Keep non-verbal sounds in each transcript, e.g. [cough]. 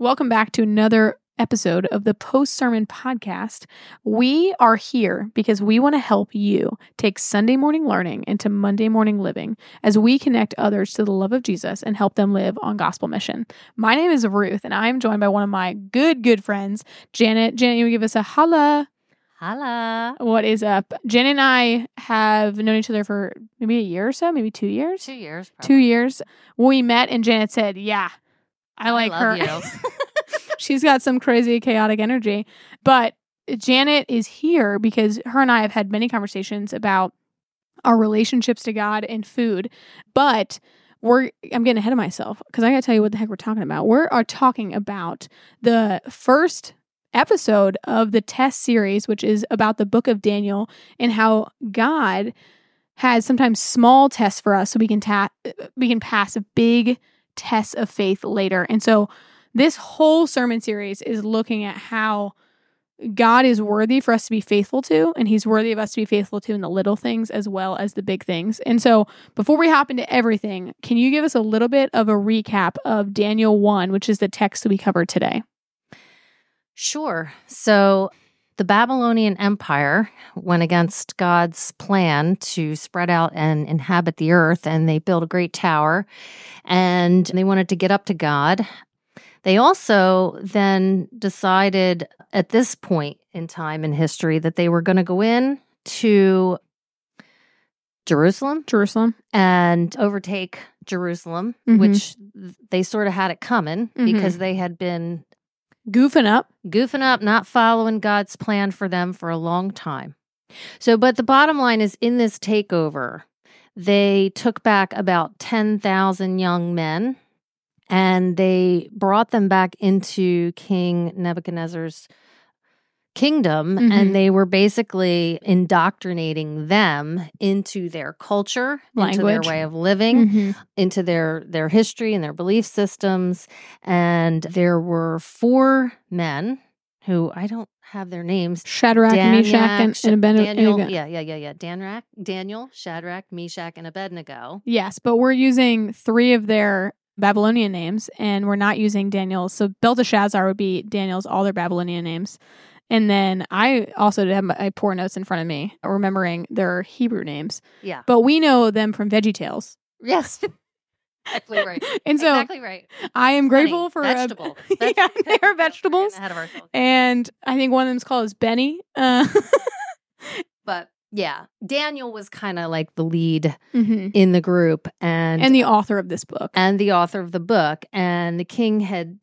Welcome back to another episode of the Post Sermon Podcast. We are here because we want to help you take Sunday morning learning into Monday morning living as we connect others to the love of Jesus and help them live on gospel mission. My name is Ruth, and I am joined by one of my good, good friends, Janet. Janet, you give us a holla. Holla. What is up? Janet and I have known each other for maybe a year or so, maybe two years. Two years. Two years. We met, and Janet said, Yeah, I like love her. [laughs] [laughs] She's got some crazy chaotic energy. But Janet is here because her and I have had many conversations about our relationships to God and food. But we're I'm getting ahead of myself because I gotta tell you what the heck we're talking about. We are talking about the first episode of the test series, which is about the book of Daniel and how God has sometimes small tests for us so we can ta- uh, we can pass a big tests of faith later. And so this whole sermon series is looking at how God is worthy for us to be faithful to, and He's worthy of us to be faithful to in the little things as well as the big things. And so, before we hop into everything, can you give us a little bit of a recap of Daniel 1, which is the text that we covered today? Sure. So the Babylonian Empire went against God's plan to spread out and inhabit the earth, and they built a great tower and they wanted to get up to God. They also then decided at this point in time in history that they were going to go in to Jerusalem Jerusalem. and overtake Jerusalem, Mhm. which they sort of had it coming Mhm. because they had been Goofing up. goofing up, not following God's plan for them for a long time. So, but the bottom line is in this takeover, they took back about 10,000 young men and they brought them back into King Nebuchadnezzar's kingdom Mhm. and they were basically indoctrinating them into their culture into their way of living Mhm. into their their history and their belief systems and there were four men who I don't have their names Shadrach, Meshach, and, Sh- and Abednego. Daniel yeah yeah yeah yeah Danrak, Daniel Shadrach Meshach and Abednego Yes, but we're using three of their Babylonian names and we're not using Daniel's. So Belteshazzar would be Daniel's, all their Babylonian names. And then I also did have my poor notes in front of me, remembering their Hebrew names. yeah But we know them from Veggie Tales. yes [laughs] exactly right [laughs] And so exactly right I am grateful Funny. for a- vegetable [laughs] yeah, they are vegetables. ahead of ourselves. And I think one of them's called is Benny. Uh, but yeah Daniel was kind of like the lead mhm. in the group and And the author of this book. and the author of the book. And the king had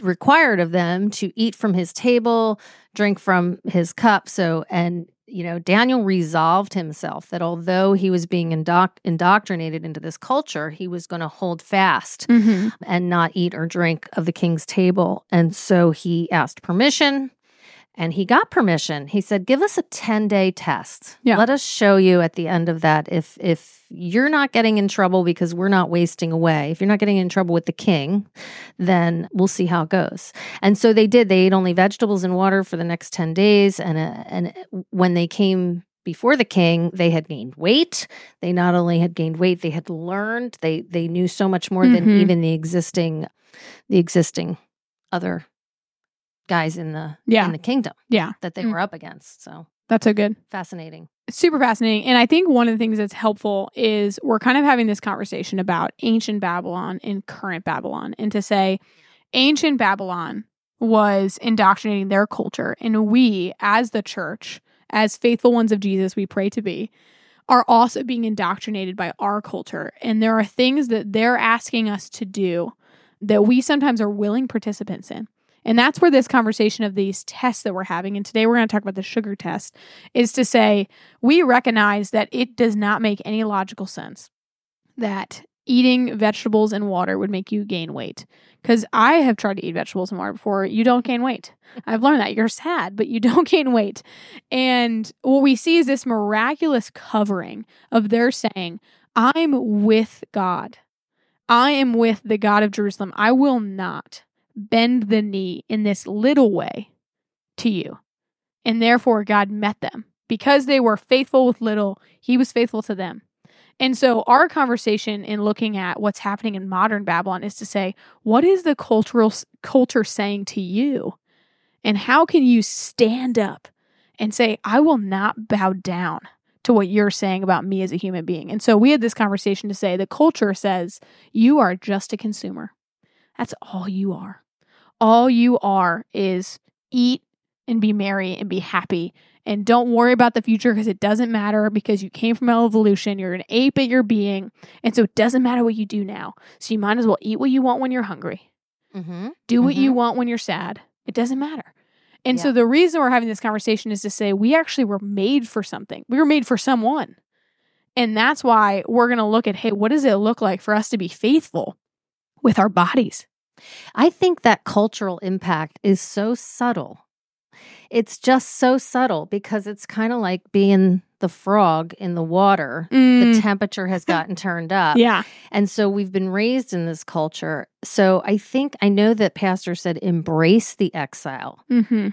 required of them to eat from his table, drink from his cup. So, and, you know, Daniel resolved himself that although he was being indoc- indoctrinated into this culture, he was going to hold fast Mhm. and not eat or drink of the king's table. And so he asked permission. And he got permission. He said, "Give us a 10-day test. Yeah. Let us show you at the end of that if if you're not getting in trouble because we're not wasting away. If you're not getting in trouble with the king, then we'll see how it goes." And so they did. They ate only vegetables and water for the next 10 days and uh, and when they came before the king, they had gained weight. They not only had gained weight, they had learned. They they knew so much more than Mhm. even the existing the existing other guys in the Yeah. in the kingdom Yeah. that they Mm. were up against. So That's so good. fascinating. super fascinating. And I think one of the things that's helpful is we're kind of having this conversation about ancient Babylon and current Babylon, and to say ancient Babylon was indoctrinating their culture, and we, as the church, as faithful ones of Jesus, we pray to be, are also being indoctrinated by our culture. And there are things that they're asking us to do that we sometimes are willing participants in. And that's where this conversation of these tests that we're having, and today we're going to talk about the sugar test, is to say we recognize that it does not make any logical sense that eating vegetables and water would make you gain weight. Because I have tried to eat vegetables and water before. You don't gain weight. [laughs] I've learned that. You're sad, but you don't [laughs] gain weight. And what we see is this miraculous covering of their saying, I'm with God. I am with the God of Jerusalem. I will not bend the knee in this little way to you. And therefore, God met them. Because they were faithful with little, he was faithful to them. And so our conversation in looking at what's happening in modern Babylon is to say, what is the cultural culture saying to you? And how can you stand up and say, I will not bow down to what you're saying about me as a human being? And so we had this conversation to say the culture says you are just a consumer. That's all you are. All you are is eat and be merry and be happy and don't worry about the future because it doesn't matter because you came from evolution. You're an ape at your being. And so it doesn't matter what you do now. So you might as well eat what you want when you're hungry, Mm-hmm. do what you Mhm. want when you're sad. It doesn't matter. And so the reason we're having this conversation is to say we actually were made for something, we were made for someone. And that's why we're going to look at hey, what does it look like for us to be faithful with our bodies? I think that cultural impact is so subtle. It's just so subtle because it's kind of like being the frog in the water. The temperature has [laughs] gotten turned up. Mm. yeah. And so we've been raised in this culture. So I think, I know that Pastor said embrace the exile. hmm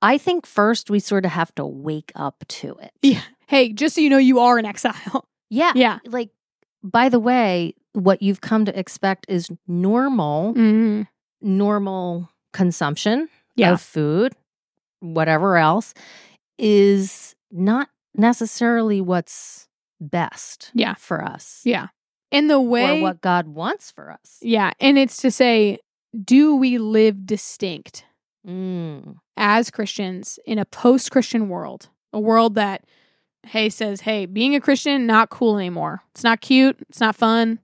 I think first we sort of have to wake up to it. Yeah. Hey, just so you know, you are in exile. Yeah. yeah. Like, by the way, what you've come to expect is normal, Mm. normal consumption Yeah. of food, whatever else, is not necessarily what's best Yeah. for us Yeah. And the way or what God wants for us. Yeah, and it's to say do we live distinct Mm. as Christians in a post-Christian world? A world that hey says, "Hey, being a Christian not cool anymore. It's not cute, it's not fun.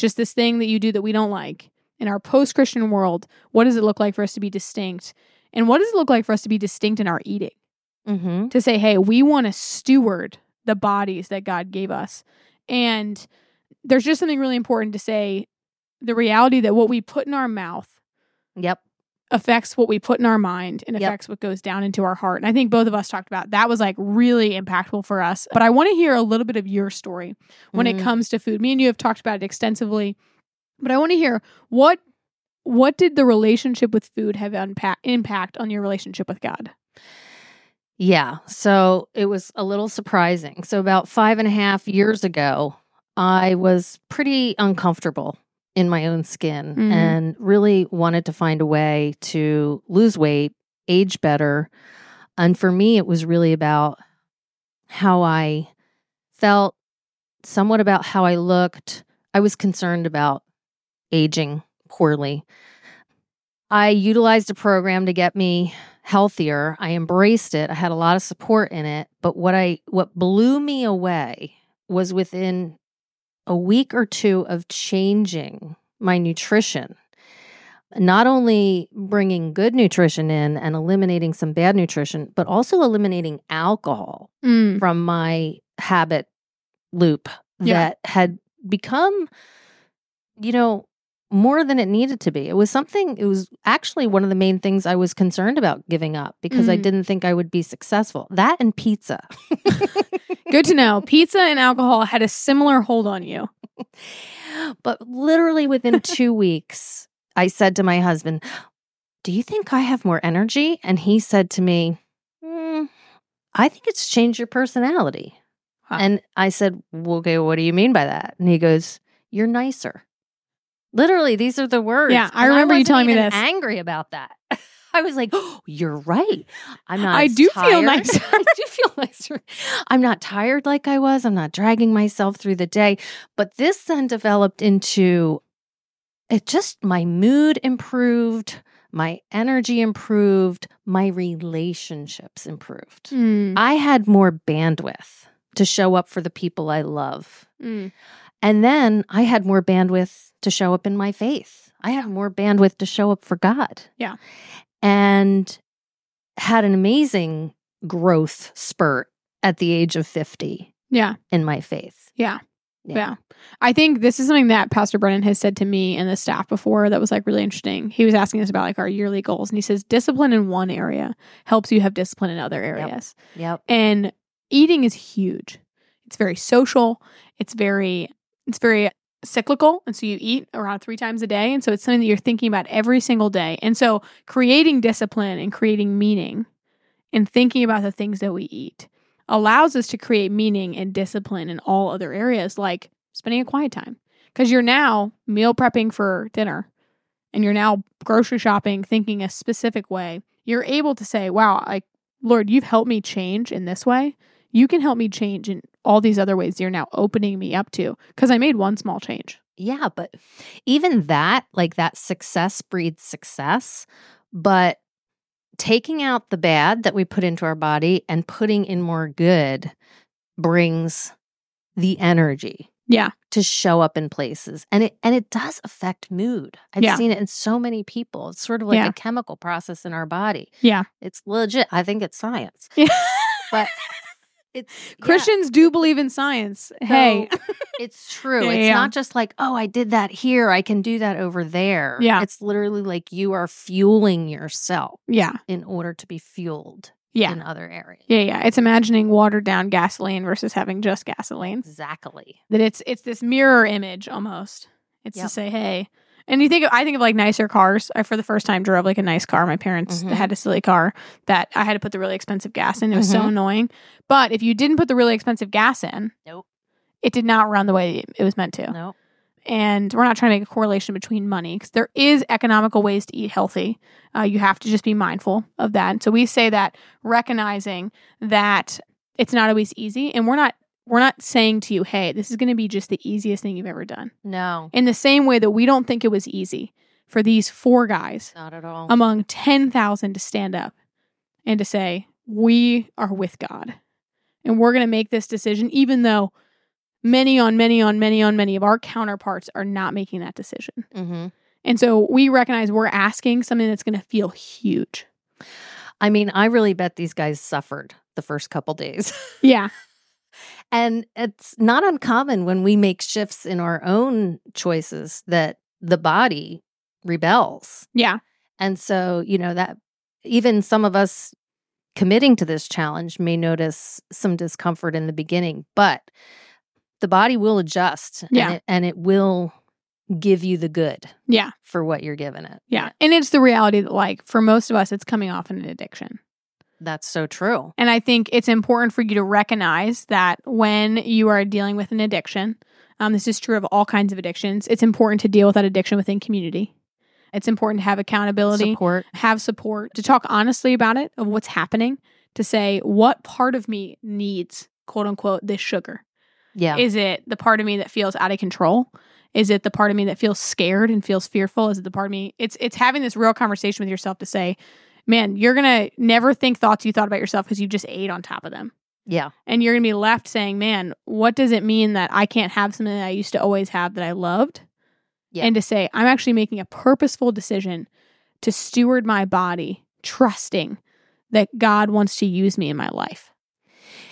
Just this thing that you do that we don't like." In our post-Christian world, what does it look like for us to be distinct? And what does it look like for us to be distinct in our eating? hmm to say, hey, we want to steward the bodies that God gave us. And there's just something really important to say the reality that what we put in our mouth Yep. Affects what we put in our mind and Yep. affects what goes down into our heart. And I think both of us talked about that was like really impactful for us. But I want to hear a little bit of your story when it Mhm. comes to food. Me and you have talked about it extensively, but I want to hear what what did the relationship with food have unpa- impact on your relationship with God? Yeah. So it was a little surprising. So, about five and a half years ago, I was pretty uncomfortable in my own skin Mhm. and really wanted to find a way to lose weight, age better. And for me, it was really about how I felt, somewhat about how I looked. I was concerned about aging poorly. I utilized a program to get me healthier. I embraced it. I had a lot of support in it, but what I what blew me away was within a week or two of changing my nutrition. Not only bringing good nutrition in and eliminating some bad nutrition, but also eliminating alcohol Mm. from my habit loop Yeah. that had become, you know, more than it needed to be. It was something, it was actually one of the main things I was concerned about giving up because I Mm. didn't think I would be successful. That and pizza. [laughs] Good to know. Pizza and alcohol had a similar hold on you. [laughs] but literally within [laughs] two weeks, I said to my husband, Do you think I have more energy? And he said to me, "Mm, I think it's changed your personality. Huh. And I said, well, Okay, what do you mean by that? And he goes, You're nicer. Literally, these are the words. Yeah, I And remember you wasn't telling me this. Angry about that. [laughs] I was like, oh, "You're right. I'm not. I do feel tired. nicer. [laughs] I do feel nicer. I'm not tired like I was. I'm not dragging myself through the day. But this then developed into it. Just my mood improved, my energy improved, my relationships improved. Mm. I had more bandwidth to show up for the people I love. Mm. And then I had more bandwidth to show up in my faith. I had more bandwidth to show up for God. Yeah. And had an amazing growth spurt at the age of 50 Yeah. in my faith. Yeah. Yeah. I think this is something that Pastor Brennan has said to me and the staff before that was like really interesting. He was asking us about like our yearly goals and he says discipline in one area helps you have discipline in other areas. Yep. And eating is huge. It's very social. It's very it's very cyclical and so you eat around 3 times a day and so it's something that you're thinking about every single day. And so creating discipline and creating meaning and thinking about the things that we eat allows us to create meaning and discipline in all other areas, like spending a quiet time. Because you're now meal prepping for dinner and you're now grocery shopping thinking a specific way. You're able to say, wow, like, Lord, you've helped me change in this way. You can help me change in all these other ways you're now opening me up to because I made one small change. Yeah, but even that, like that success breeds success. But taking out the bad that we put into our body and putting in more good brings the energy Yeah. to show up in places and it and it does affect mood i've Yeah. seen it in so many people it's sort of like Yeah. a chemical process in our body Yeah. it's legit i think it's science Yeah. [laughs] but it's yeah, Christians do believe in science. Hey. [laughs] it's true Yeah, it's yeah. not just like oh i did that here i can do that over there Yeah. it's literally like you are fueling yourself yeah. in order to be fueled Yeah. in other areas Yeah, yeah. It's imagining watered down gasoline versus having just gasoline. exactly That it's it's this mirror image almost. It's to say, hey. And you think of, I think of like nicer cars. I for the first time drove like a nice car. My parents Mhm. had a silly car that I had to put the really expensive gas in. It was so Mhm. annoying. But if you didn't put the really expensive gas in, Nope. it did not run the way it was meant to. no and we're not trying to make a correlation between money because there is economical ways to eat healthy uh, you have to just be mindful of that so we say that recognizing that it's not always easy and we're not we're not saying to you hey this is going to be just the easiest thing you've ever done no in the same way that we don't think it was easy for these four guys not at all among 10,000 to stand up and to say, We are with God. And we're going to make this decision, even though many on many on many on many of our counterparts are not making that decision. hmm And so we recognize we're asking something that's going to feel huge. I mean, I really bet these guys suffered the first couple days. [laughs] Yeah. And it's not uncommon when we make shifts in our own choices that the body rebels. Yeah. And so, you know, that even some of us committing to this challenge may notice some discomfort in the beginning, but the body will adjust Yeah. and, it, and it will give you the good Yeah. for what you're giving it. Yeah. And it's the reality that, like, for most of us, it's coming off in an addiction. That's so true. And I think it's important for you to recognize that when you are dealing with an addiction, um, this is true of all kinds of addictions, it's important to deal with that addiction within community. It's important to have accountability, Support. have support, to talk honestly about it, of what's happening, to say what part of me needs, quote unquote, this sugar. Yeah. Is it the part of me that feels out of control? Is it the part of me that feels scared and feels fearful? Is it the part of me? It's it's having this real conversation with yourself to say, man, you're gonna never think thoughts you thought about yourself because you just ate on top of them. yeah. And you're gonna be left saying, Man, what does it mean that I can't have something that I used to always have that I loved? Yeah. And to say, I'm actually making a purposeful decision to steward my body, trusting that God wants to use me in my life.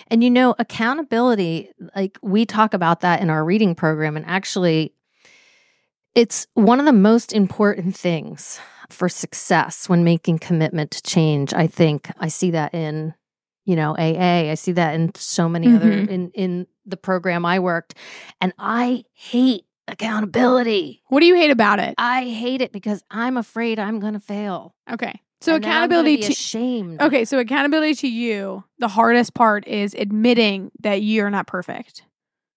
And you know, accountability, like we talk about that in our reading program, and actually, it's one of the most important things for success when making commitment to change. I think I see that in, you know, AA. I see that in so many other Mhm. in in the program I worked, and I hate accountability. What do you hate about it? I hate it because I'm afraid I'm going to fail. Okay. So And accountability be to ashamed. Okay, so accountability to you, the hardest part is admitting that you're not perfect.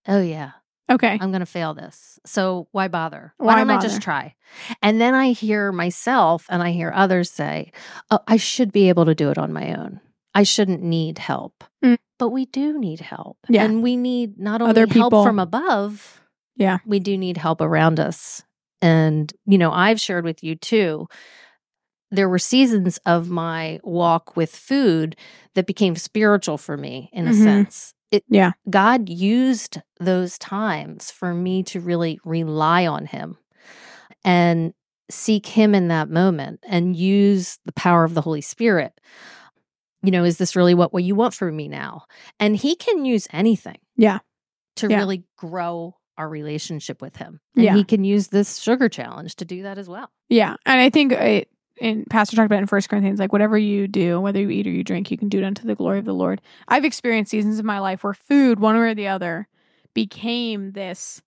Oh yeah. Okay. I'm going to fail this. So why bother? Why Why, don't I just try? And then I hear myself and I hear others say, oh, I should be able to do it on my own. I shouldn't need help. Mm. But we do need help. Yeah. And we need not only Other help from above, Yeah. we do need help around us. And, you know, I've shared with you too. There were seasons of my walk with food that became spiritual for me in a Mhm. sense. It, Yeah. God used those times for me to really rely on Him and seek Him in that moment and use the power of the Holy Spirit. You know, is this really what, what you want from me now? And He can use anything. Yeah. To Yeah. really grow our relationship with Him. And Yeah. He can use this sugar challenge to do that as well. Yeah. And I think it, and Pastor talked about in First Corinthians, like whatever you do, whether you eat or you drink, you can do it unto the glory of the Lord. I've experienced seasons of my life where food, one way or the other, became this,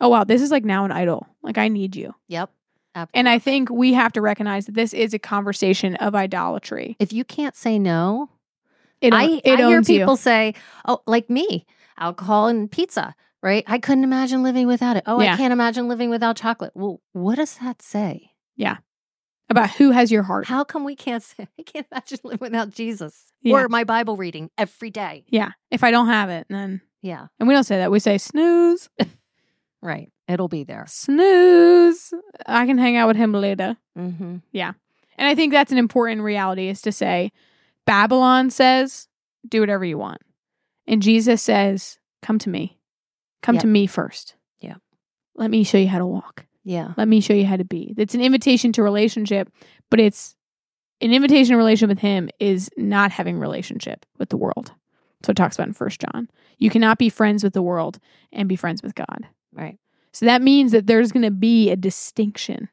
oh wow, this is like now an idol. Like I need you. Yep. Absolutely. And I think we have to recognize that this is a conversation of idolatry. if you can't say no, it, I, it I hear people you. say, "Oh, like me, alcohol and pizza." Right? I couldn't imagine living without it. Oh, Yeah. I can't imagine living without chocolate. Well, what does that say? About who has your heart. How come we can't say [laughs] I can't imagine living without Jesus Yeah. or my Bible reading every day? yeah. If I don't have it, then Yeah, and we don't say that. We say snooze, [laughs] right. It'll be there. snooze. I can hang out with him later. Mm-hmm. Yeah. And I think that's an important reality is to say Babylon says, do whatever you want. And Jesus says, come to me. Come Yep. to me first. Yeah. Let me show you how to walk. Yeah. Let me show you how to be. It's an invitation to relationship, but it's an invitation to relationship with him is not having relationship with the world. So it talks about in First John. You cannot be friends with the world and be friends with God. Right. So that means that there's going to be a distinction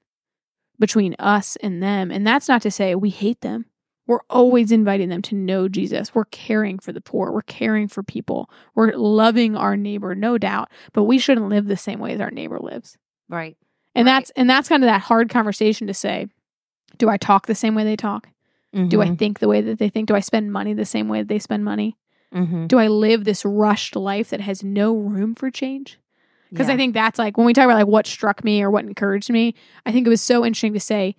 between us and them. And that's not to say we hate them. We're always inviting them to know Jesus. We're caring for the poor. We're caring for people. We're loving our neighbor, no doubt, but we shouldn't live the same way as our neighbor lives. Right. And Right. that's and that's kind of that hard conversation to say, do I talk the same way they talk? Do I think the way that they think? Do I spend money the same way that they spend money? Mm-hmm. Do I live this rushed life that has no room for change? because Yeah. I think that's like when we talk about like what struck me or what encouraged me. I think it was so interesting to say.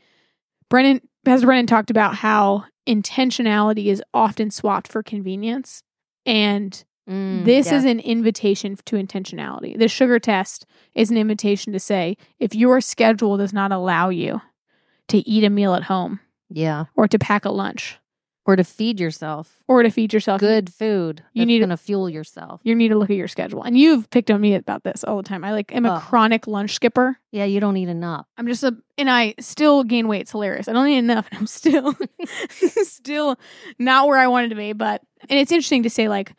Brennan, Pastor Brennan talked about how intentionality is often swapped for convenience, and Mm, this yeah. is an invitation to intentionality. The sugar test is an invitation to say if your schedule does not allow you to eat a meal at home yeah, or to pack a lunch or to feed yourself or to feed yourself good food. You need- to fuel yourself. you need to look at your schedule. And you've picked on me about this all the time. I like am a Oh. chronic lunch skipper. Yeah, you don't eat enough. I'm just a, and I still gain weight. It's hilarious. I don't eat enough, and I'm still, [laughs] [laughs] still not where I wanted to be. But and it's interesting to say, like,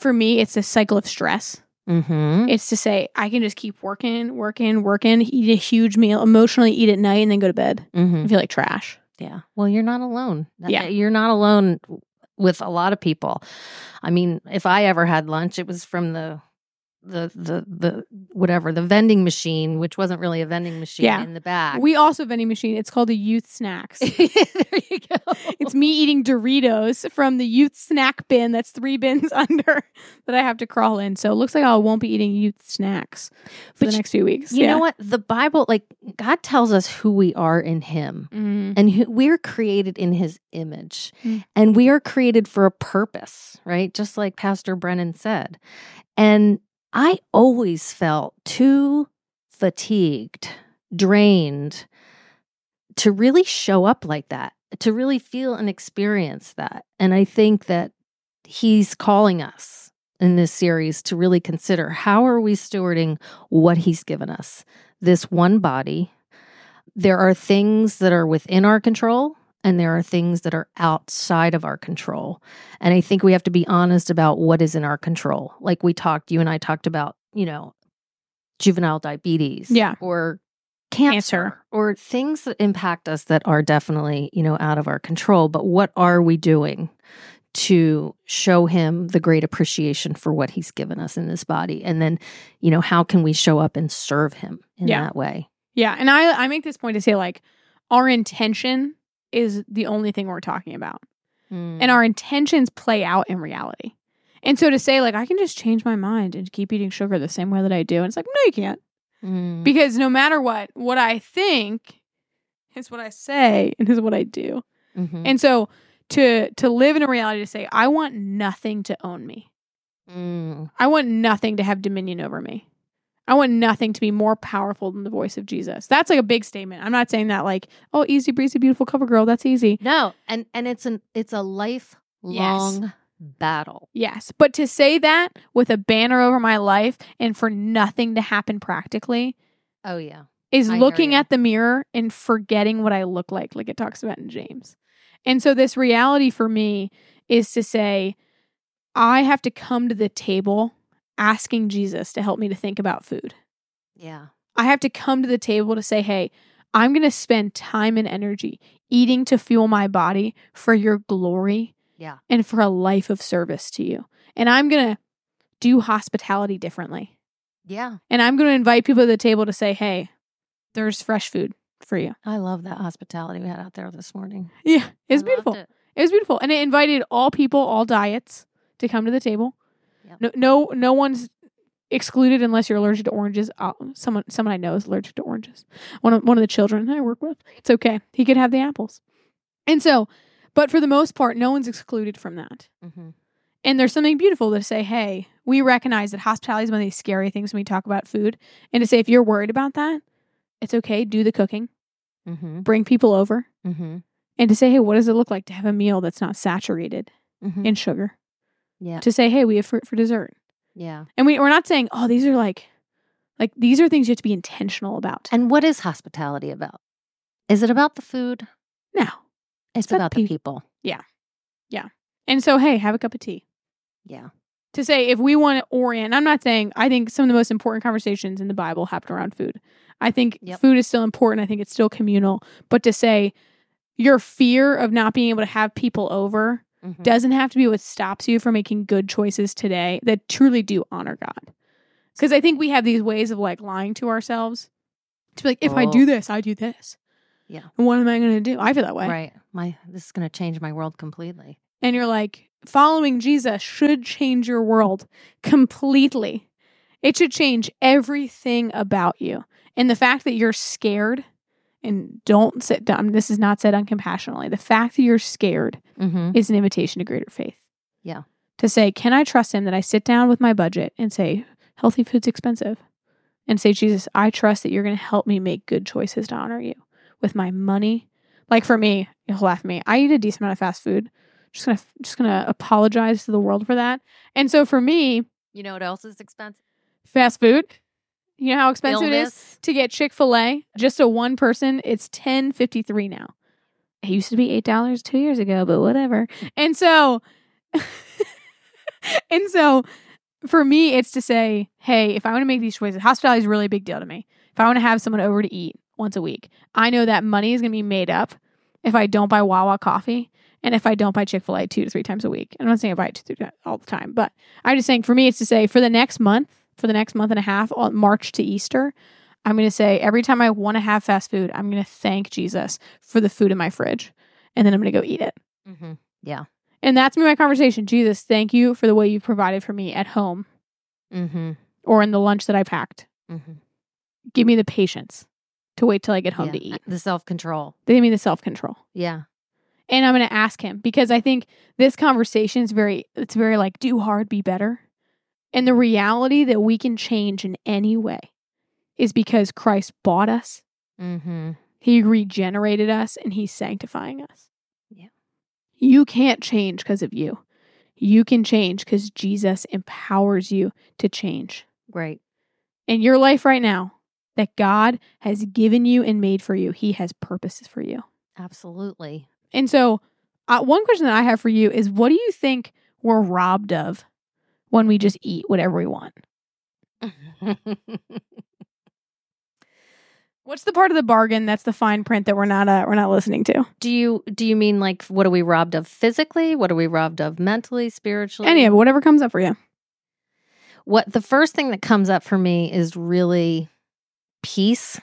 for me, it's a cycle of stress. Mm-hmm. It's to say I can just keep working, working, working, eat a huge meal, emotionally eat at night, and then go to bed Mm-hmm. and feel like trash. Yeah. Well, you're not alone. Yeah. You're not alone with a lot of people. I mean, if I ever had lunch, it was from the the the the whatever the vending machine, which wasn't really a vending machine Yeah. in the back. We also have vending machine. It's called a youth snacks. [laughs] there you go. It's me eating Doritos from the youth snack bin that's three bins [laughs] under that I have to crawl in. So it looks like I won't be eating youth snacks for But the next few weeks. You Yeah. know what? The Bible, like God tells us who we are in Him. Mhm. and who, we're created in his image Mm. and we are created for a purpose right just like pastor brennan said and i always felt too fatigued drained to really show up like that to really feel and experience that. And i think that he's calling us in this series to really consider how are we stewarding what he's given us. This one body there are things that are within our control and there are things that are outside of our control. And I think we have to be honest about what is in our control. Like we talked, you and I talked about, you know, juvenile diabetes Yeah. or cancer, Cancer. or things that impact us that are definitely, you know, out of our control. But what are we doing to show him the great appreciation for what he's given us in this body? And then, you know, how can we show up and serve him in Yeah. that way? Yeah, and I I make this point to say like our intention is the only thing we're talking about. Mm. And our intentions play out in reality. And so to say like I can just change my mind and keep eating sugar the same way that I do and it's like no you can't. Mm. Because no matter what what I think is what I say and is what I do. Mhm. And so to to live in a reality to say I want nothing to own me. Mm. I want nothing to have dominion over me. I want nothing to be more powerful than the voice of Jesus. That's like a big statement. I'm not saying that like, oh, easy breezy, beautiful cover girl. That's easy. No, and and it's an it's a lifelong battle. Yes. But to say that with a banner over my life and for nothing to happen practically Oh yeah. is I looking at the mirror and forgetting what I look like, like it talks about in James. And so this reality for me is to say, I have to come to the table asking Jesus to help me to think about food. Yeah. I have to come to the table to say, hey, I'm going to spend time and energy eating to fuel my body for your glory Yeah. and for a life of service to you. And I'm going to do hospitality differently. Yeah. And I'm going to invite people to the table to say, hey, there's fresh food for you. I love that hospitality we had out there this morning. Yeah, it's I beautiful. it. It was beautiful, and it invited all people, all diets, to come to the table. Yep. No, no, no one's excluded unless you're allergic to oranges. Uh, someone, someone I know is allergic to oranges. One of one of the children I work with. It's okay. He could have the apples, and so, but for the most part, no one's excluded from that. Mm-hmm. And there's something beautiful to say, hey, we recognize that hospitality is one of these scary things when we talk about food. And to say, if you're worried about that, it's okay. Do the cooking, Mm-hmm. bring people over, Mm-hmm. and to say, hey, what does it look like to have a meal that's not saturated Mm-hmm. in sugar? Yeah. To say, hey, we have fruit for dessert. Yeah. And we, we're not saying, oh, these are like, like these are things you have to be intentional about. And what is hospitality about? Is it about the food? no. It's about about the the people. Yeah. Yeah. And so, hey, have a cup of tea. Yeah. to say if we want to orient i'm not saying i think some of the most important conversations in the bible happen around food i think Yep. food is still important i think it's still communal but to say your fear of not being able to have people over Mhm. doesn't have to be what stops you from making good choices today that truly do honor god because i think we have these ways of like lying to ourselves to be like if i Oh. do this i do this Yeah. and what am i going to do i feel that way Right. My this is going to change my world completely. and you're like, following Jesus should change your world completely. It should change everything about you. And the fact that you're scared, and don't sit down, this is not said uncompassionately, the fact that you're scared Mm-hmm. is an invitation to greater faith. Yeah. To say, can I trust him that I sit down with my budget and say, healthy food's expensive? And say, Jesus, I trust that you're going to help me make good choices to honor you with my money. Like for me, you'll laugh at me. I eat a decent amount of fast food. Just gonna just gonna apologize to the world for that. And so for me, You know what else is expensive? fast food, you know how expensive it is to get Chick fil A, just a one person, it's ten fifty three now. It used to be eight dollars two years ago, but whatever. And so [laughs] and so for me, it's to say, hey, if I want to make these choices, hospitality is really a really big deal to me. If I want to have someone over to eat once a week, I know that money is gonna be made up if I don't buy Wawa coffee and if I don't buy Chick fil A two to three times a week. I'm not saying I buy it two, three all the time, but I'm just saying for me, it's to say for the next month, for the next month and a half, on March to Easter, I'm going to say every time I want to have fast food, I'm going to thank Jesus for the food in my fridge. And then I'm going to go eat it. Mm-hmm. Yeah. And that's been my conversation. Jesus, thank you for the way you've provided for me at home Mm-hmm. or in the lunch that I packed. Mm-hmm. Give me the patience to wait till I get home yeah. to eat. The self control. They give me the self control. Yeah. And I'm going to ask him because I think this conversation is very, it's very like, do hard, be better. And the reality that we can change in any way is because Christ bought us, Mm-hmm. He regenerated us, and He's sanctifying us. Yeah. You can't change because of you. You can change because Jesus empowers you to change. Great. In your life right now, that God has given you and made for you, He has purposes for you. Absolutely. And so, uh, one question that I have for you is what do you think we're robbed of when we just eat whatever we want? [laughs] What's the part of the bargain that's the fine print that we're not uh, we're not listening to? do you do you mean like what are we robbed of physically? What are we robbed of mentally, spiritually? Any of whatever comes up for you. What the first thing that comes up for me is really peace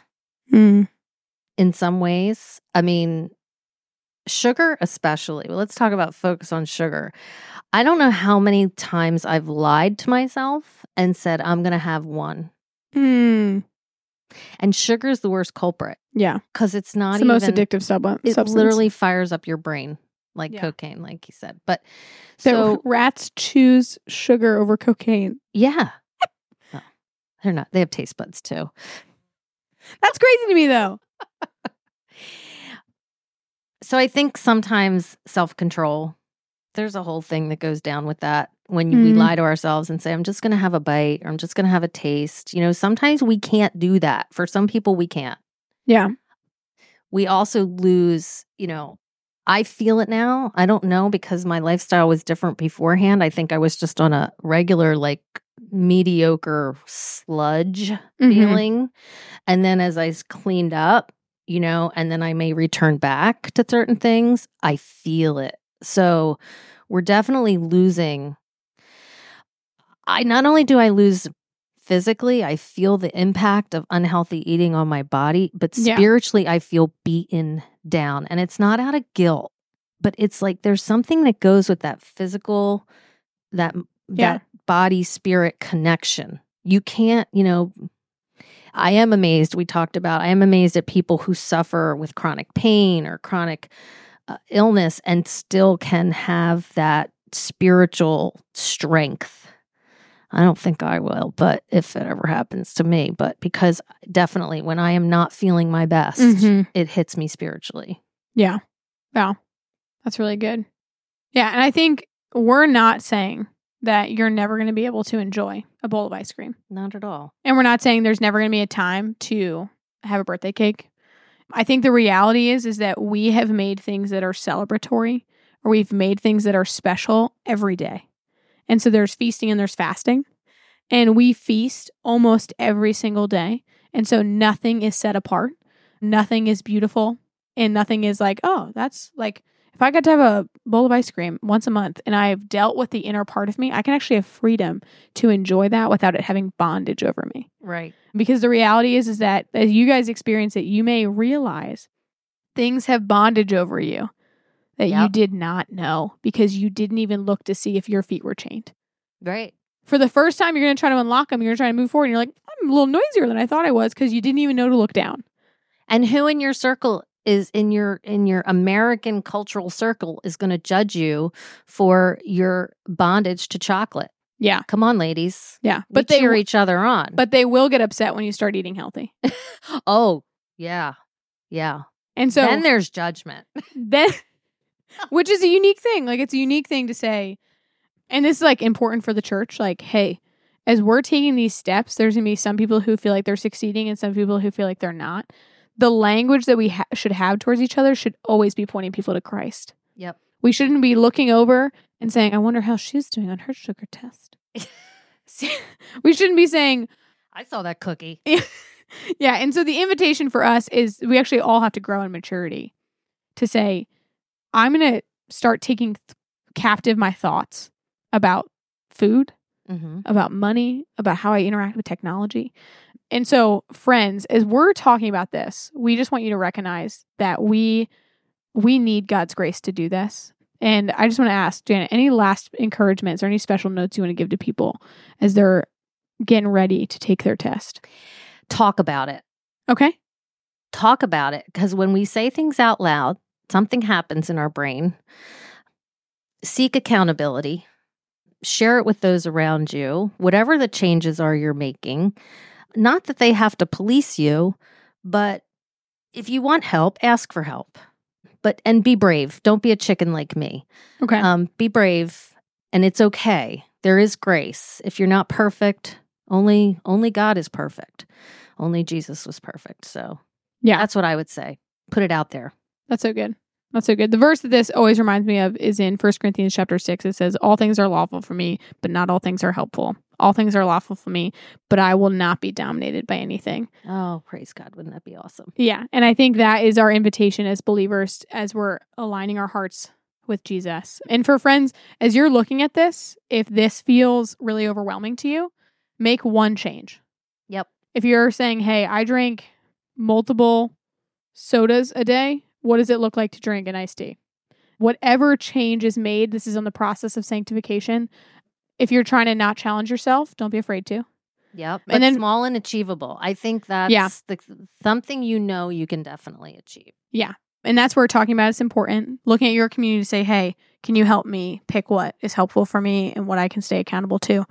Mm. in some ways. I mean, sugar especially. Well, let's talk about focus on sugar. I don't know how many times I've lied to myself and said I'm going to have one. Mm. And sugar is the worst culprit Yeah, because it's not it's the even most addictive sub- it substance. literally fires up your brain like Yeah. cocaine like you said. But so [laughs] rats choose sugar over cocaine. yeah. [laughs] They're not they have taste buds too. That's crazy to me, though. [laughs] So I think sometimes self control, there's a whole thing that goes down with that when we Mhm. lie to ourselves and say, I'm just going to have a bite or I'm just going to have a taste. You know, sometimes we can't do that. For some people, we can't. Yeah, We also lose, you know, I feel it now. I don't know because my lifestyle was different beforehand. I think I was just on a regular, like, mediocre sludge Mhm. feeling. And then as I cleaned up, you know, and then I may return back to certain things, I feel it. So we're definitely losing. I not only do I lose physically, I feel the impact of unhealthy eating on my body, but Yeah. spiritually, I feel beaten down. And it's not out of guilt. but it's like there's something that goes with that physical, that Yeah. that body spirit connection. You can't, you know. I am amazed. We talked about. I am amazed at people who suffer with chronic pain or chronic uh, illness and still can have that spiritual strength. I don't think I will, but if it ever happens to me, but because definitely when I am not feeling my best, Mhm. it hits me spiritually. Yeah. Wow. That's really good. Yeah. And I think we're not saying that you're never going to be able to enjoy a bowl of ice cream. Not at all. And we're not saying there's never going to be a time to have a birthday cake. I think the reality is is that we have made things that are celebratory or we've made things that are special every day. And so there's feasting and there's fasting. And we feast almost every single day. And so nothing is set apart. Nothing is beautiful and nothing is like, "Oh, that's like if I got to have a bowl of ice cream once a month and I've dealt with the inner part of me, I can actually have freedom to enjoy that without it having bondage over me." Right. because the reality is is that as you guys experience it you may realize things have bondage over you that you did not know because you didn't even look to see if your feet were chained Right. for the first time you're going to try to unlock them you're going to try to move forward and you're like i'm a little noisier than i thought i was because you didn't even know to look down And who in your circle is in your in your American cultural circle is going to judge you for your bondage to chocolate? yeah Come on, ladies. yeah But but we they cheer each other on. but they will get upset when you start eating healthy [laughs] oh, yeah. Yeah. and so then there's judgment. then [laughs] [laughs] which is a unique thing like it's a unique thing to say and this is like important for the church like hey as we're taking these steps there's gonna be some people who feel like they're succeeding and some people who feel like they're not the language that we ha- should have towards each other should always be pointing people to christ Yep. we shouldn't be looking over and saying i wonder how she's doing on her sugar test [laughs] we shouldn't be saying I saw that cookie. [laughs] yeah. And so the invitation for us is we actually all have to grow in maturity to say, I'm going to start taking th- captive my thoughts about food, Mm-hmm. about money, about how I interact with technology. And so, friends, as we're talking about this, we just want you to recognize that we we need God's grace to do this. And I just want to ask Janet, any last encouragements or any special notes you want to give to people as they're getting ready to take their test? Talk about it. Okay. Talk about it because when we say things out loud, something happens in our brain. Seek accountability. Share it with those around you, whatever the changes are you're making. Not that they have to police you, but if you want help, ask for help. But and be brave. Don't be a chicken like me. Okay. Um, be brave, and it's okay. There is grace. If you're not perfect, only only God is perfect. Only Jesus was perfect. So Yeah. that's what I would say. Put it out there. That's so good. That's so good. The verse that this always reminds me of is in 1 Corinthians chapter 6. It says, All things are lawful for me, but not all things are helpful. All things are lawful for me, but I will not be dominated by anything. Oh, praise God! Wouldn't that be awesome? Yeah. And I think that is our invitation as believers as we're aligning our hearts with Jesus. And for friends, as you're looking at this, if this feels really overwhelming to you, make one change. Yep. If you're saying, hey, I drink multiple sodas a day, what does it look like to drink an iced tea? Whatever change is made, this is on the process of sanctification. If you're trying to not challenge yourself, don't be afraid to. Yep. And then- small and achievable. I think that's Yeah. the, something you know you can definitely achieve. Yeah. And that's where talking about it's important. Looking at your community to say, hey, can you help me pick what is helpful for me and what I can stay accountable to?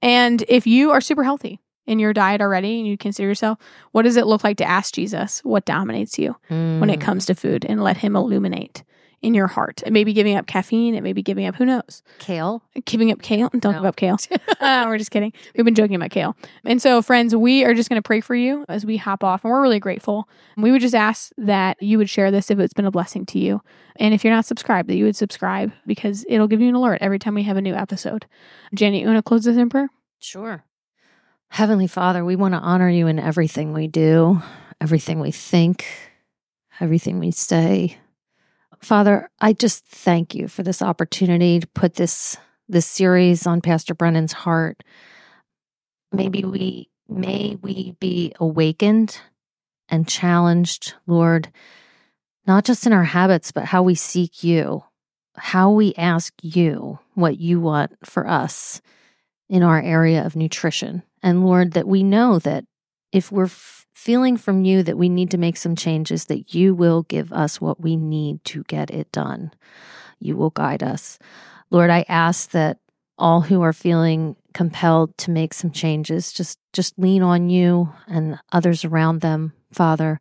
And if you are super healthy in your diet already and you consider yourself, what does it look like to ask Jesus what dominates you when it Mm. comes to food and let him illuminate in your heart? It may be giving up caffeine, it may be giving up, who knows? kale. Giving up kale. Don't No. give up kale. [laughs] uh, we're just kidding. We've been joking about kale. And so, friends, we are just going to pray for you as we hop off, and we're really grateful. We would just ask that you would share this if it's been a blessing to you. And if you're not subscribed, that you would subscribe because it'll give you an alert every time we have a new episode. Jenny, you want to close this in prayer? Sure. Heavenly Father, we want to honor you in everything we do, everything we think, everything we say. Father, I just thank you for this opportunity to put this this series on Pastor Brennan's heart. Maybe we may we be awakened and challenged, Lord, not just in our habits, but how we seek you, how we ask you what you want for us in our area of nutrition. And Lord, that we know that if we're f- feeling from you that we need to make some changes, that you will give us what we need to get it done. You will guide us. Lord, I ask that all who are feeling compelled to make some changes just just lean on you and others around them father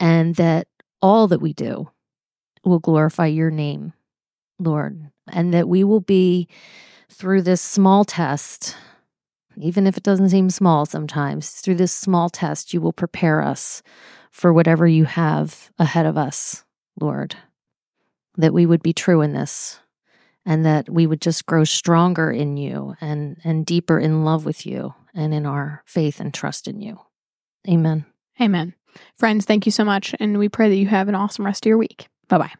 and that all that we do will glorify your name lord and that we will be through this small test even if it doesn't seem small sometimes through this small test you will prepare us for whatever you have ahead of us lord that we would be true in this and that we would just grow stronger in you and and deeper in love with you and in our faith and trust in you. Amen. Amen. Friends, thank you so much and we pray that you have an awesome rest of your week. Bye-bye.